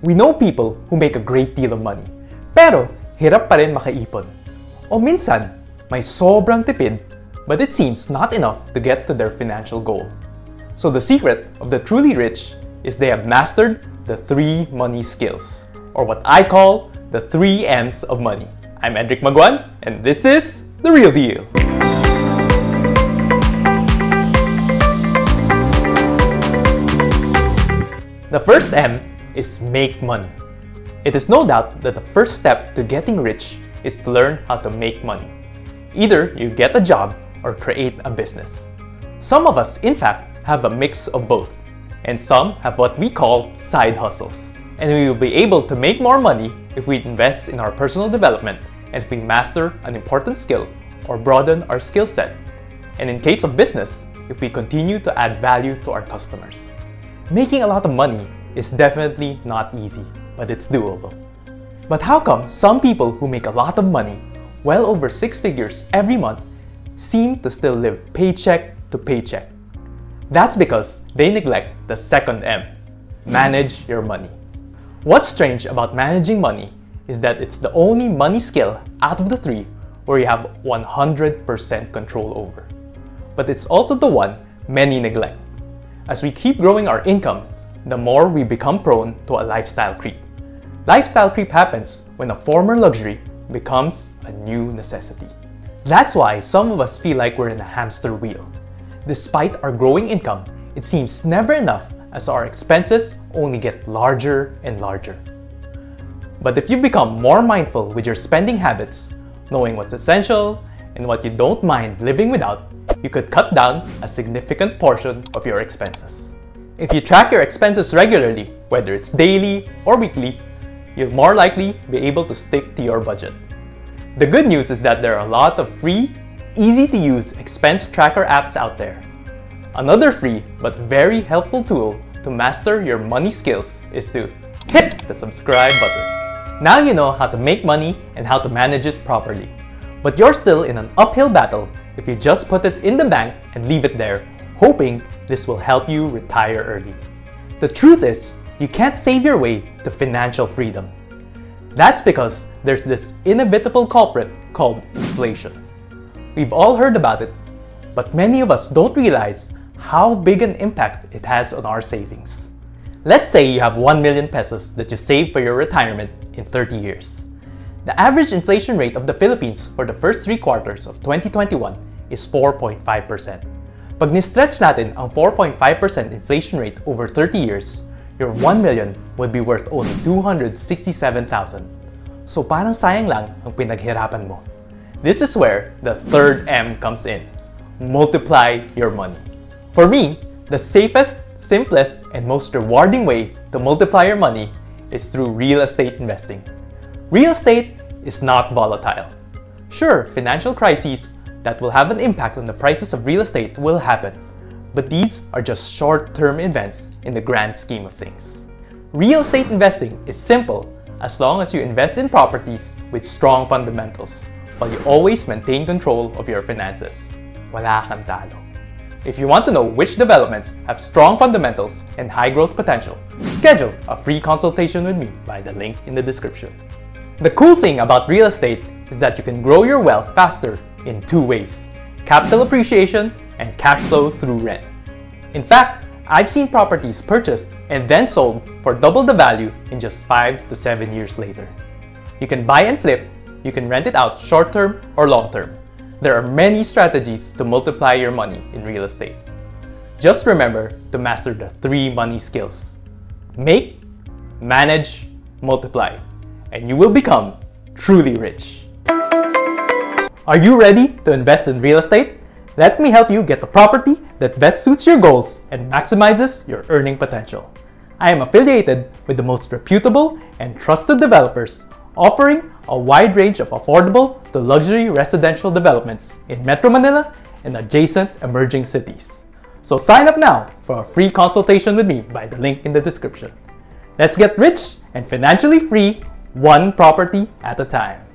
We know people who make a great deal of money, pero hirap pa rin makaipon. O minsan, may sobrang tipid, but it seems not enough to get to their financial goal. So the secret of the truly rich is they have mastered the three money skills, or what I call the three M's of money. I'm Edric Maguan, and this is The Real Deal. The first M is make money. It is no doubt that the first step to getting rich is to learn how to make money. Either you get a job or create a business. Some of us, in fact, have a mix of both, and some have what we call side hustles. And we will be able to make more money if we invest in our personal development and if we master an important skill or broaden our skill set. And in case of business, if we continue to add value to our customers. Making a lot of money is definitely not easy, but it's doable. But how come some people who make a lot of money, well over six figures every month, seem to still live paycheck to paycheck? That's because they neglect the second M manage your money. What's strange about managing money is that it's the only money skill out of the three where you have 100% control over. But it's also the one many neglect. As we keep growing our income, the more we become prone to a lifestyle creep. Lifestyle creep happens when a former luxury becomes a new necessity. That's why some of us feel like we're in a hamster wheel. Despite our growing income, it seems never enough as our expenses only get larger and larger. But if you become more mindful with your spending habits, knowing what's essential and what you don't mind living without, you could cut down a significant portion of your expenses. If you track your expenses regularly, whether it's daily or weekly, you'll more likely be able to stick to your budget. The good news is that there are a lot of free, easy to use expense tracker apps out there. Another free but very helpful tool to master your money skills is to hit the subscribe button. Now you know how to make money and how to manage it properly. But you're still in an uphill battle if you just put it in the bank and leave it there, hoping this will help you retire early. The truth is, you can't save your way to financial freedom. That's because there's this inevitable culprit called inflation. We've all heard about it, but many of us don't realize how big an impact it has on our savings. Let's say you have 1 million pesos that you save for your retirement in 30 years. The average inflation rate of the Philippines for the first three quarters of 2021 is 4.5%. Pag ni-stretch natin ang 4.5% inflation rate over 30 years, your 1 million would be worth only 267,000. So parang sayang lang ang pinaghirapan mo. This is where the third M comes in. Multiply your money. For me, the safest, simplest, and most rewarding way to multiply your money is through real estate investing. Real estate is not volatile. Sure, financial crises that will have an impact on the prices of real estate will happen, but these are just short-term events in the grand scheme of things. Real estate investing is simple as long as you invest in properties with strong fundamentals, while you always maintain control of your finances. Wala kang talo. If you want to know which developments have strong fundamentals and high growth potential, schedule a free consultation with me by the link in the description. The cool thing about real estate is that you can grow your wealth faster in two ways capital appreciation and cash flow through rent. In fact, I've seen properties purchased and then sold for double the value in just 5 to 7 years later. You can buy and flip, you can rent it out short term or long term. There are many strategies to multiply your money in real estate. Just remember to master the three money skills make, manage, multiply, and you will become truly rich. Are you ready to invest in real estate? Let me help you get the property that best suits your goals and maximizes your earning potential. I am affiliated with the most reputable and trusted developers, offering a wide range of affordable to luxury residential developments in Metro Manila and adjacent emerging cities. So sign up now for a free consultation with me by the link in the description. Let's get rich and financially free one property at a time.